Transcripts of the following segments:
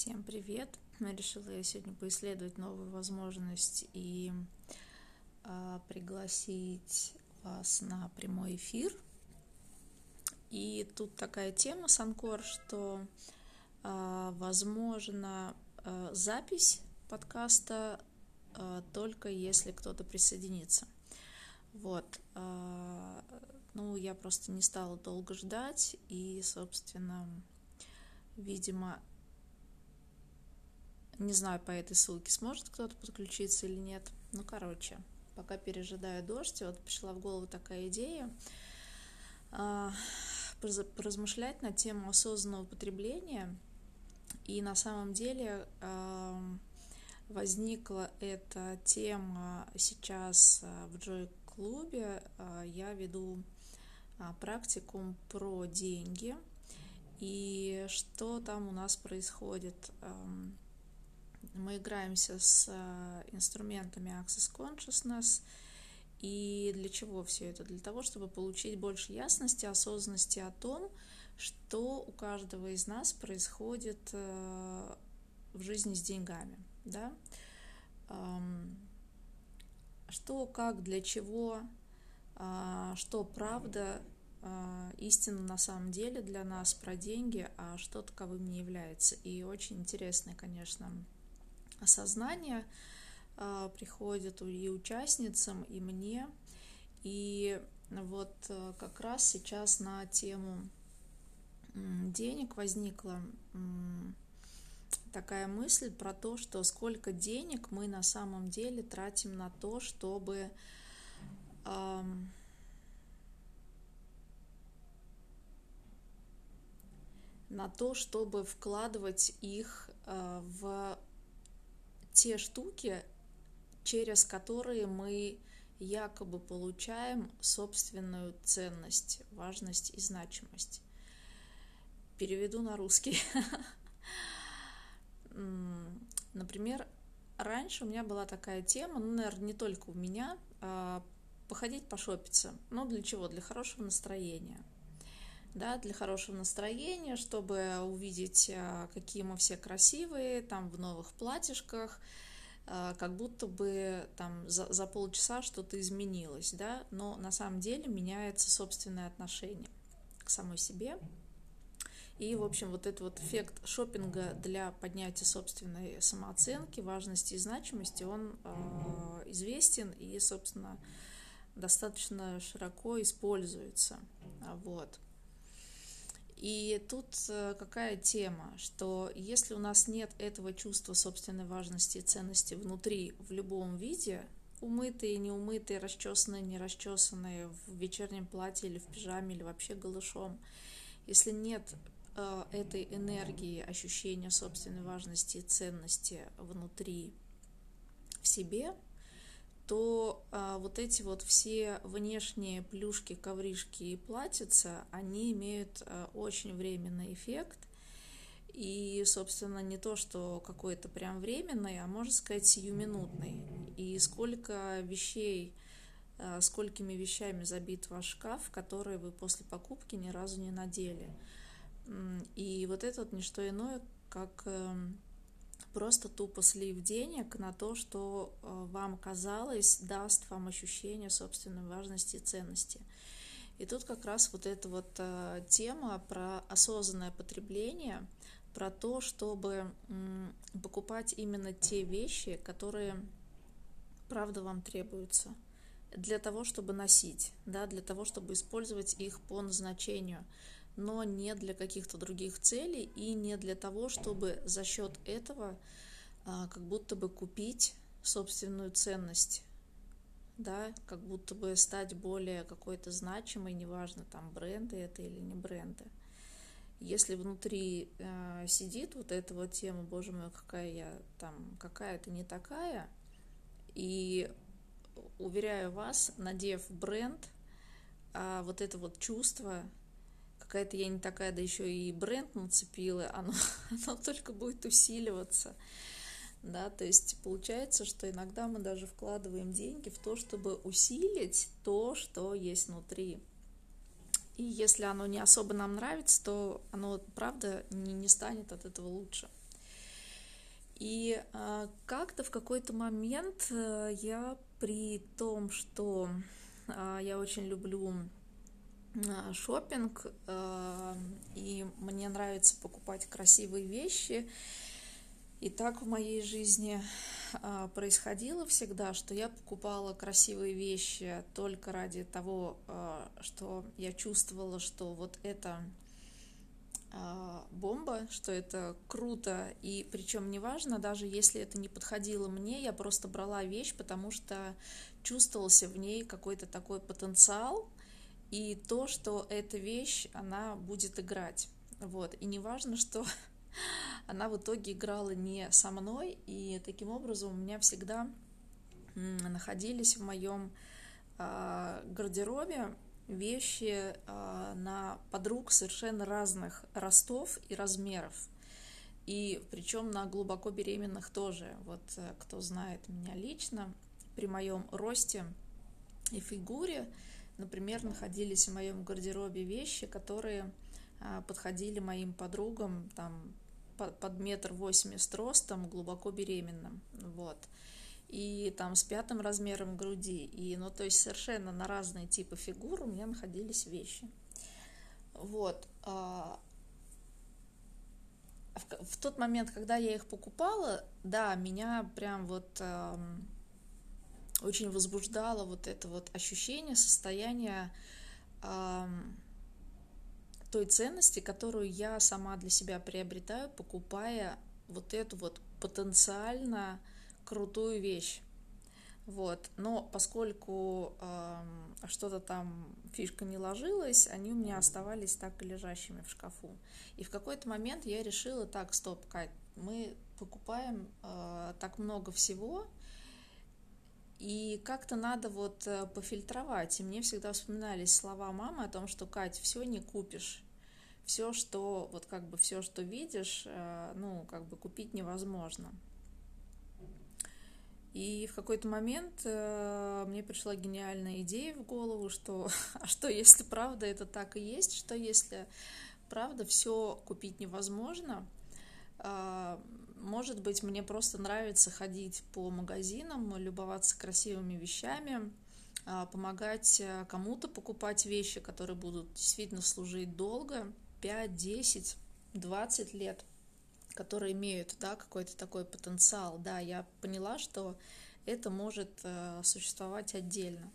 Всем привет! Решила я сегодня поисследовать новую возможность и а, пригласить вас на прямой эфир. И тут такая тема, Санкор, что а, возможно а, запись подкаста а, только если кто-то присоединится. Вот. А, ну, я просто не стала долго ждать, и, собственно, видимо, не знаю, по этой ссылке сможет кто-то подключиться или нет. Ну, короче, пока пережидаю дождь, вот пришла в голову такая идея а, поразмышлять на тему осознанного потребления. И на самом деле а, возникла эта тема сейчас а, в Joy клубе. Я веду практикум про деньги. И что там у нас происходит? Мы играемся с э, инструментами Access Consciousness. И для чего все это? Для того, чтобы получить больше ясности, осознанности о том, что у каждого из нас происходит э, в жизни с деньгами. Да? Что, как, для чего, а, что правда, истина на самом деле для нас про деньги, а что таковым не является. И очень интересный, конечно, осознание а, приходит и участницам, и мне. И вот э, как раз сейчас на тему денег возникла такая мысль про то, что сколько денег мы на самом деле тратим на то, чтобы на то, чтобы вкладывать их э, в те штуки, через которые мы якобы получаем собственную ценность, важность и значимость. Переведу на русский. Например, раньше у меня была такая тема, ну, наверное, не только у меня, а походить пошопиться. Ну, для чего? Для хорошего настроения. Да, для хорошего настроения, чтобы увидеть, а, какие мы все красивые, там в новых платьишках, а, как будто бы там за, за полчаса что-то изменилось, да, но на самом деле меняется собственное отношение к самой себе. И, в общем, вот этот вот эффект шопинга для поднятия собственной самооценки, важности и значимости, он э, известен и, собственно, достаточно широко используется. Вот. И тут э, какая тема, что если у нас нет этого чувства собственной важности и ценности внутри в любом виде, умытые, неумытые, расчесанные, не расчесанные, в вечернем платье или в пижаме, или вообще голышом, если нет э, этой энергии, ощущения собственной важности и ценности внутри в себе, то а, вот эти вот все внешние плюшки, ковришки и платьица, они имеют а, очень временный эффект. И, собственно, не то, что какой-то прям временный, а можно сказать сиюминутный. И сколько вещей, а, сколькими вещами забит ваш шкаф, которые вы после покупки ни разу не надели. И вот это вот не что иное, как эм, просто тупо слив денег на то, что э, вам казалось, даст вам ощущение собственной важности и ценности. И тут как раз вот эта вот э, тема про осознанное потребление, про то, чтобы покупать именно те вещи, которые правда вам требуются для того, чтобы носить, да, для того, чтобы использовать их по назначению – но не для каких-то других целей и не для того, чтобы за счет этого а, как будто бы купить собственную ценность, да, как будто бы стать более какой-то значимой, неважно, там бренды это или не бренды. Если внутри э, сидит вот эта вот тема, боже мой, какая я там, какая-то не такая, и уверяю вас, надев бренд, а вот это вот чувство какая-то я не такая, да еще и бренд нацепила, оно, оно только будет усиливаться. Да, то есть получается, что иногда мы даже вкладываем деньги в то, чтобы усилить то, что есть внутри. И если оно не особо нам нравится, то оно, правда, не, не станет от этого лучше. И а, как-то в какой-то момент а, я при том, что а, я очень люблю шопинг, а, и мне нравится покупать красивые вещи, и так в моей жизни а, происходило всегда, что я покупала красивые вещи только ради того, а, что я чувствовала, что вот это бомба, что это круто, и причем неважно, даже если это не подходило мне, я просто брала вещь, потому что чувствовался в ней какой-то такой потенциал, и то, что эта вещь, она будет играть. Вот. И неважно, что она в итоге играла не со мной, и таким образом у меня всегда находились в моем а, гардеробе вещи а, на подруг совершенно разных ростов и размеров. И причем на глубоко беременных тоже. Вот э, кто знает меня лично, при моем росте и фигуре, например, находились в моем гардеробе вещи, которые а, подходили моим подругам там под метр восемьдесят ростом, глубоко беременным, вот, и там с пятым размером груди, и, ну, то есть совершенно на разные типы фигур у меня находились вещи, вот, а, в, в тот момент, когда я их покупала, да, меня прям вот очень возбуждало вот это вот ощущение, состояние э, той ценности, которую я сама для себя приобретаю, покупая вот эту вот потенциально крутую вещь. Вот. Но поскольку э, что-то там фишка не ложилась, они у меня оставались так и лежащими в шкафу. И в какой-то момент я решила, так, стоп, Кать, мы покупаем э, так много всего, и как-то надо вот э, пофильтровать. И мне всегда вспоминались слова мамы о том, что, Кать, все не купишь. Все, что, вот как бы все, что видишь, э, ну, как бы купить невозможно. И в какой-то момент э, мне пришла гениальная идея в голову, что, а что если правда это так и есть, что если правда все купить невозможно, может быть, мне просто нравится ходить по магазинам, любоваться красивыми вещами, а, помогать э, кому-то покупать вещи, которые будут действительно служить долго, 5, 10, 20 лет, которые имеют да, какой-то такой потенциал. Да, я поняла, что это может э, существовать отдельно.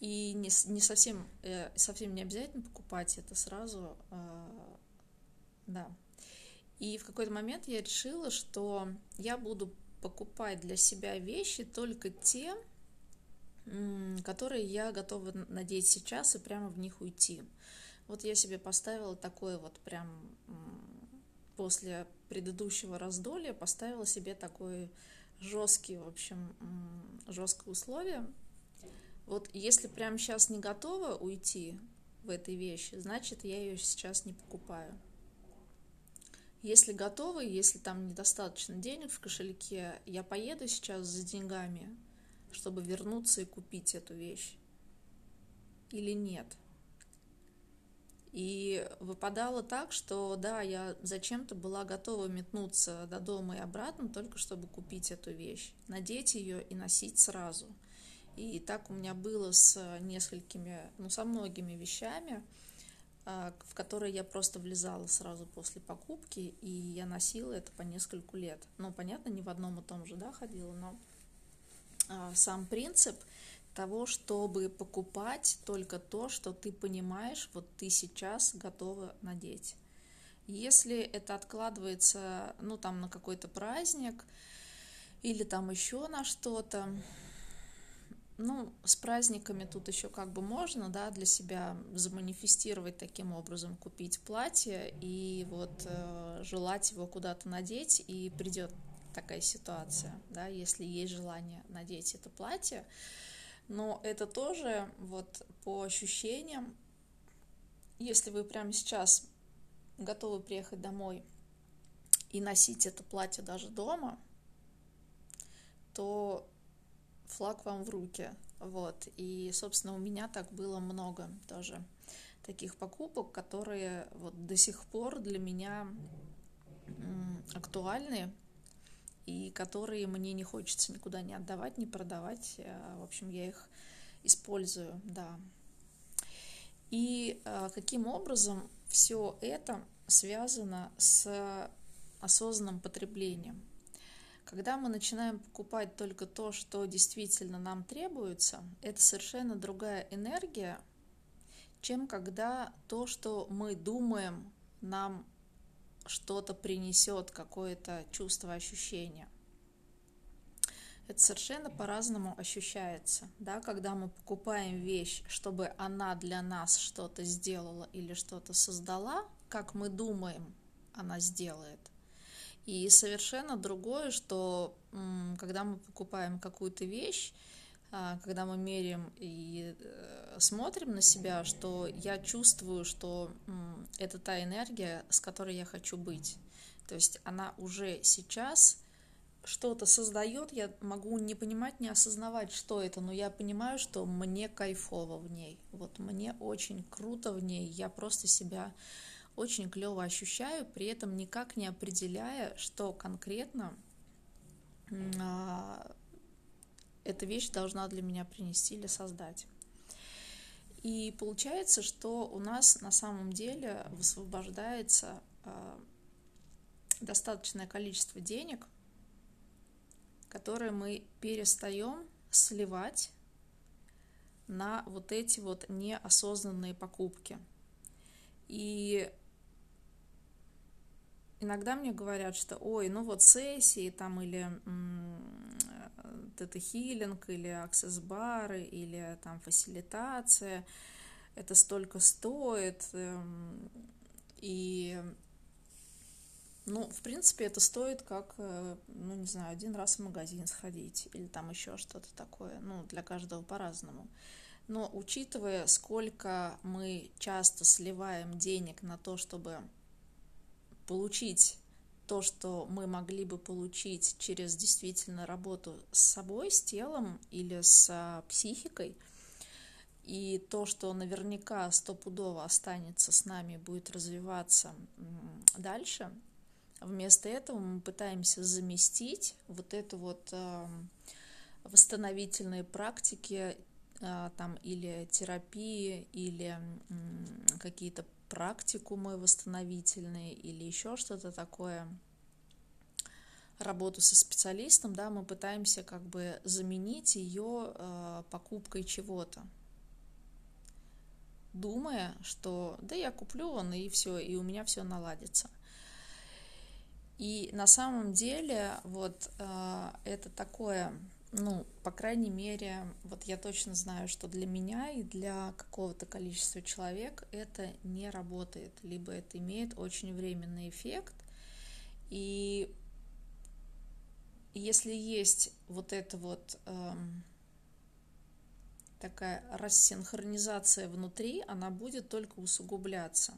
И не, не совсем, э, совсем не обязательно покупать это сразу, да, и в какой-то момент я решила, что я буду покупать для себя вещи только те, которые я готова надеть сейчас и прямо в них уйти. Вот я себе поставила такое вот прям после предыдущего раздолья поставила себе такой жесткий, в общем, жесткое условие. Вот если прямо сейчас не готова уйти в этой вещи, значит, я ее сейчас не покупаю. Если готовы, если там недостаточно денег в кошельке, я поеду сейчас за деньгами, чтобы вернуться и купить эту вещь. Или нет. И выпадало так, что да, я зачем-то была готова метнуться до дома и обратно, только чтобы купить эту вещь, надеть ее и носить сразу. И так у меня было с несколькими, ну, со многими вещами. А, в которые я просто влезала сразу после покупки, и я носила это по нескольку лет. Ну, понятно, не в одном и том же, да, ходила, но а, сам принцип того, чтобы покупать только то, что ты понимаешь, вот ты сейчас готова надеть. Если это откладывается, ну, там, на какой-то праздник или там еще на что-то, ну, с праздниками тут еще как бы можно, да, для себя заманифестировать таким образом, купить платье и вот э, желать его куда-то надеть, и придет такая ситуация, да, если есть желание надеть это платье. Но это тоже вот по ощущениям, если вы прямо сейчас готовы приехать домой и носить это платье даже дома, то флаг вам в руки. Вот. И, собственно, у меня так было много тоже таких покупок, которые вот до сих пор для меня актуальны. и которые мне не хочется никуда не отдавать, не продавать. Э, в общем, я их использую, да. И э, каким образом все это связано с осознанным потреблением. Когда мы начинаем покупать только то, что действительно нам требуется, это совершенно другая энергия, чем когда то, что мы думаем, нам что-то принесет, какое-то чувство, ощущение. Это совершенно по-разному ощущается, да, когда мы покупаем вещь, чтобы она для нас что-то сделала или что-то создала, как мы думаем, она сделает. И совершенно другое, что когда мы покупаем какую-то вещь, а, когда мы меряем и э, смотрим на себя, что я чувствую, что это та энергия, с которой я хочу быть. То есть она уже сейчас что-то создает, я могу не понимать, не осознавать, что это, но я понимаю, что мне кайфово в ней. Вот мне очень круто в ней, я просто себя очень клево ощущаю, при этом никак не определяя, что конкретно а, эта вещь должна для меня принести или создать. И получается, что у нас на самом деле высвобождается э, достаточное количество денег, которые мы перестаем сливать на вот эти вот неосознанные покупки. И иногда мне говорят, что ой, ну вот сессии там или тета-хилинг или аксесс-бары или там фасилитация, это столько стоит. Эм, и, ну, в принципе, это стоит как, э, ну, не знаю, один раз в магазин сходить или там еще что-то такое. Ну, для каждого по-разному. Но учитывая, сколько мы часто сливаем денег на то, чтобы получить то, что мы могли бы получить через действительно работу с собой, с телом или с а, психикой, и то, что наверняка стопудово останется с нами, будет развиваться дальше, вместо этого мы пытаемся заместить вот это вот а, восстановительные практики а, там или терапии, или какие-то практикумы восстановительные или еще что-то такое, работу со специалистом, да, мы пытаемся как бы заменить ее э, покупкой чего-то, думая, что да я куплю он и все, и у меня все наладится. И на самом деле вот э, это такое ну, по крайней мере, вот я точно знаю, что для меня и для какого-то количества человек это не работает, либо это имеет очень временный эффект. И если есть вот эта вот эм, такая рассинхронизация внутри, она будет только усугубляться.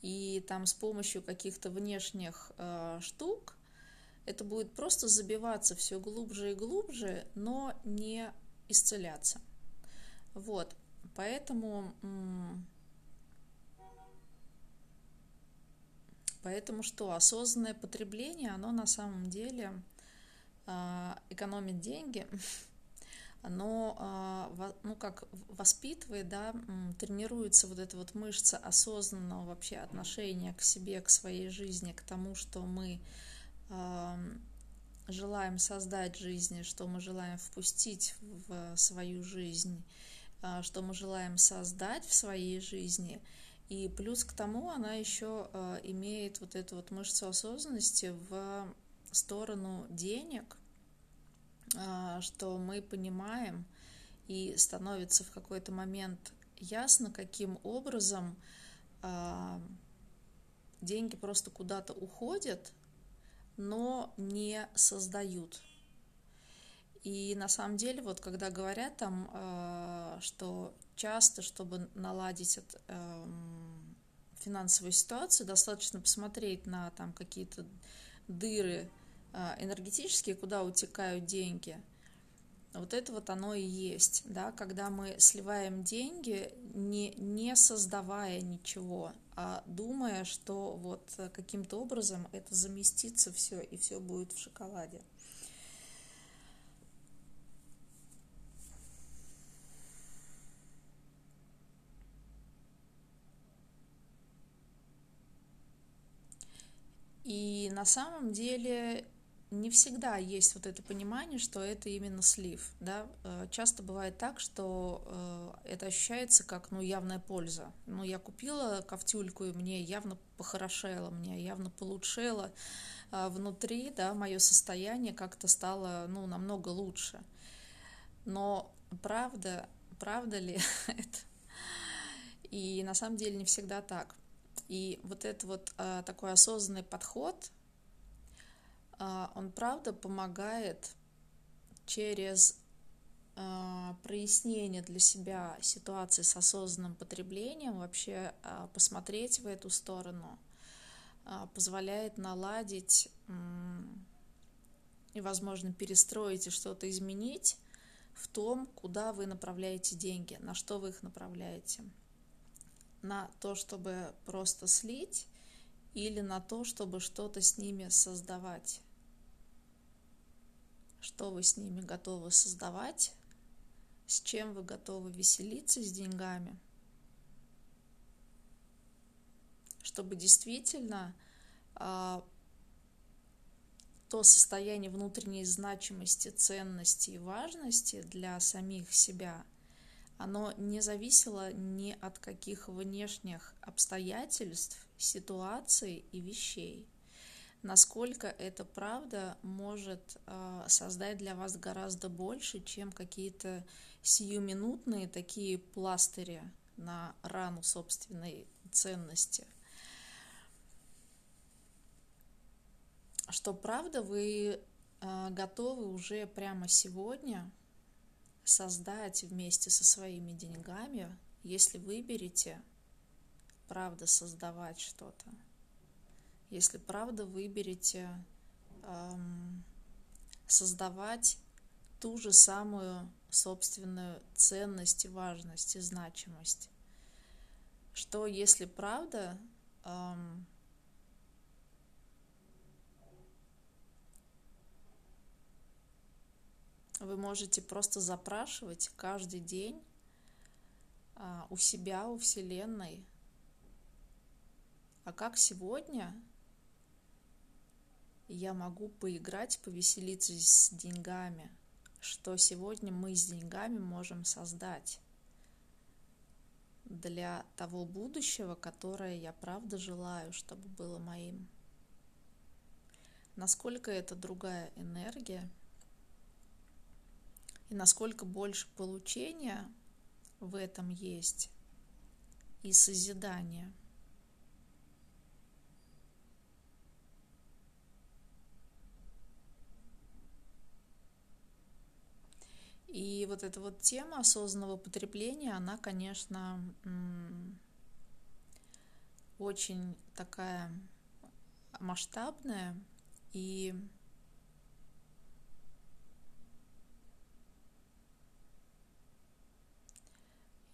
И там с помощью каких-то внешних э, штук это будет просто забиваться все глубже и глубже, но не исцеляться. Вот, поэтому, поэтому что, осознанное потребление, оно на самом деле а, экономит деньги, оно, а, ну, как воспитывает, да, тренируется вот эта вот мышца осознанного вообще отношения к себе, к своей жизни, к тому, что мы желаем создать жизнь, что мы желаем впустить в свою жизнь, а, что мы желаем создать в своей жизни. И плюс к тому она еще а, имеет вот эту вот мышцу осознанности в сторону денег, а, что мы понимаем и становится в какой-то момент ясно, каким образом деньги просто куда-то уходят, но не создают. И на самом деле, вот когда говорят там, э, что часто, чтобы наладить это, э, финансовую ситуацию, достаточно посмотреть на там какие-то дыры э, энергетические, куда утекают деньги. Вот это вот оно и есть, да, когда мы сливаем деньги, не, не создавая ничего, а думая, что вот каким-то образом это заместится все, и все будет в шоколаде. И на самом деле не всегда есть вот это понимание, что это именно слив. Да? Э, часто бывает так, что э, это ощущается как ну, явная польза. Ну, я купила ковтюльку, и мне явно похорошело, мне явно получшело а внутри, да, мое состояние как-то стало ну, намного лучше. Но правда, правда ли это? И на самом деле не всегда так. И вот этот вот а, такой осознанный подход, он правда помогает через а, прояснение для себя ситуации с осознанным потреблением вообще а, посмотреть в эту сторону, а, позволяет наладить и, возможно, перестроить и что-то изменить в том, куда вы направляете деньги, на что вы их направляете на то, чтобы просто слить, или на то, чтобы что-то с ними создавать. Что вы с ними готовы создавать, с чем вы готовы веселиться с деньгами, чтобы действительно а, то состояние внутренней значимости, ценности и важности для самих себя – оно не зависело ни от каких внешних обстоятельств, ситуаций и вещей. Насколько это правда может э, создать для вас гораздо больше, чем какие-то сиюминутные такие пластыри на рану собственной ценности. Что правда вы э, готовы уже прямо сегодня создать вместе со своими деньгами, если выберете, правда, создавать что-то. Если правда выберете эм, создавать ту же самую собственную ценность и важность и значимость. Что если правда эм, Вы можете просто запрашивать каждый день а, у себя, у Вселенной. А как сегодня я могу поиграть, повеселиться с деньгами? Что сегодня мы с деньгами можем создать для того будущего, которое я правда желаю, чтобы было моим? Насколько это другая энергия – и насколько больше получения в этом есть и созидания. И вот эта вот тема осознанного потребления, она, конечно, очень такая масштабная и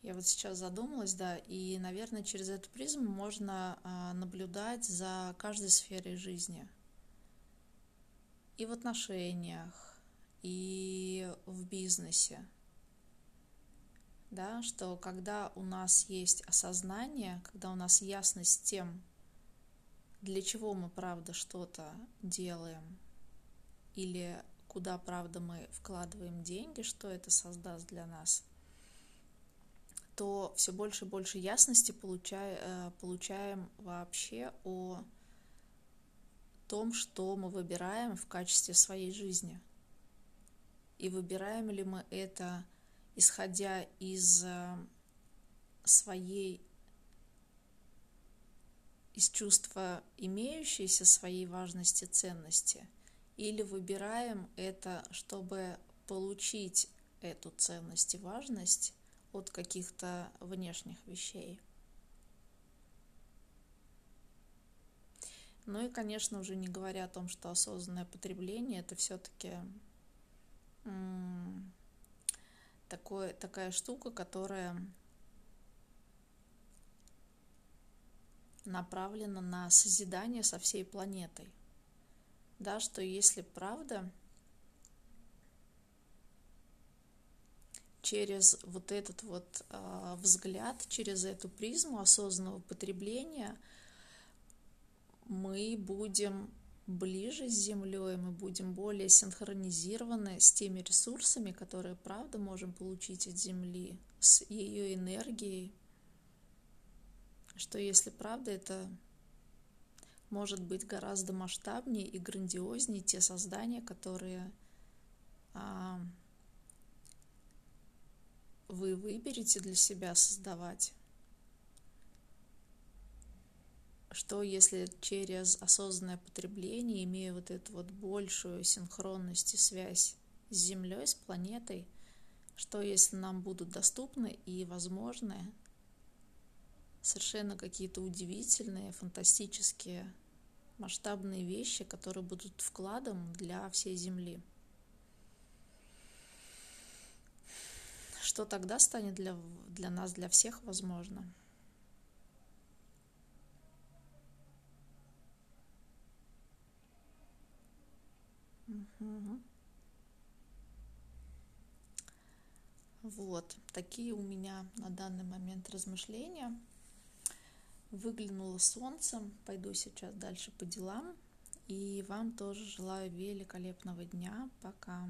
Я вот сейчас задумалась, да, и, наверное, через эту призму можно а, наблюдать за каждой сферой жизни. И в отношениях, и в бизнесе. Да, что когда у нас есть осознание, когда у нас ясность тем, для чего мы, правда, что-то делаем, или куда, правда, мы вкладываем деньги, что это создаст для нас – то все больше и больше ясности получая, э, получаем вообще о том, что мы выбираем в качестве своей жизни. И выбираем ли мы это, исходя из э, своей из чувства имеющейся своей важности ценности, или выбираем это, чтобы получить эту ценность и важность от каких-то внешних вещей. Ну и, конечно, уже не говоря о том, что осознанное потребление это все-таки такой, такая штука, которая направлена на созидание со всей планетой. Да, что если правда через вот этот вот э, взгляд, через эту призму осознанного потребления мы будем ближе с Землей, мы будем более синхронизированы с теми ресурсами, которые, правда, можем получить от Земли, с ее энергией, что если правда, это может быть гораздо масштабнее и грандиознее те создания, которые а, вы выберете для себя создавать. Что если через осознанное потребление, имея вот эту вот большую синхронность и связь с Землей, с планетой, что если нам будут доступны и возможны совершенно какие-то удивительные, фантастические, масштабные вещи, которые будут вкладом для всей Земли. Что тогда станет для, для нас, для всех возможно? Угу. Вот, такие у меня на данный момент размышления. Выглянуло солнце, пойду сейчас дальше по делам. И вам тоже желаю великолепного дня. Пока.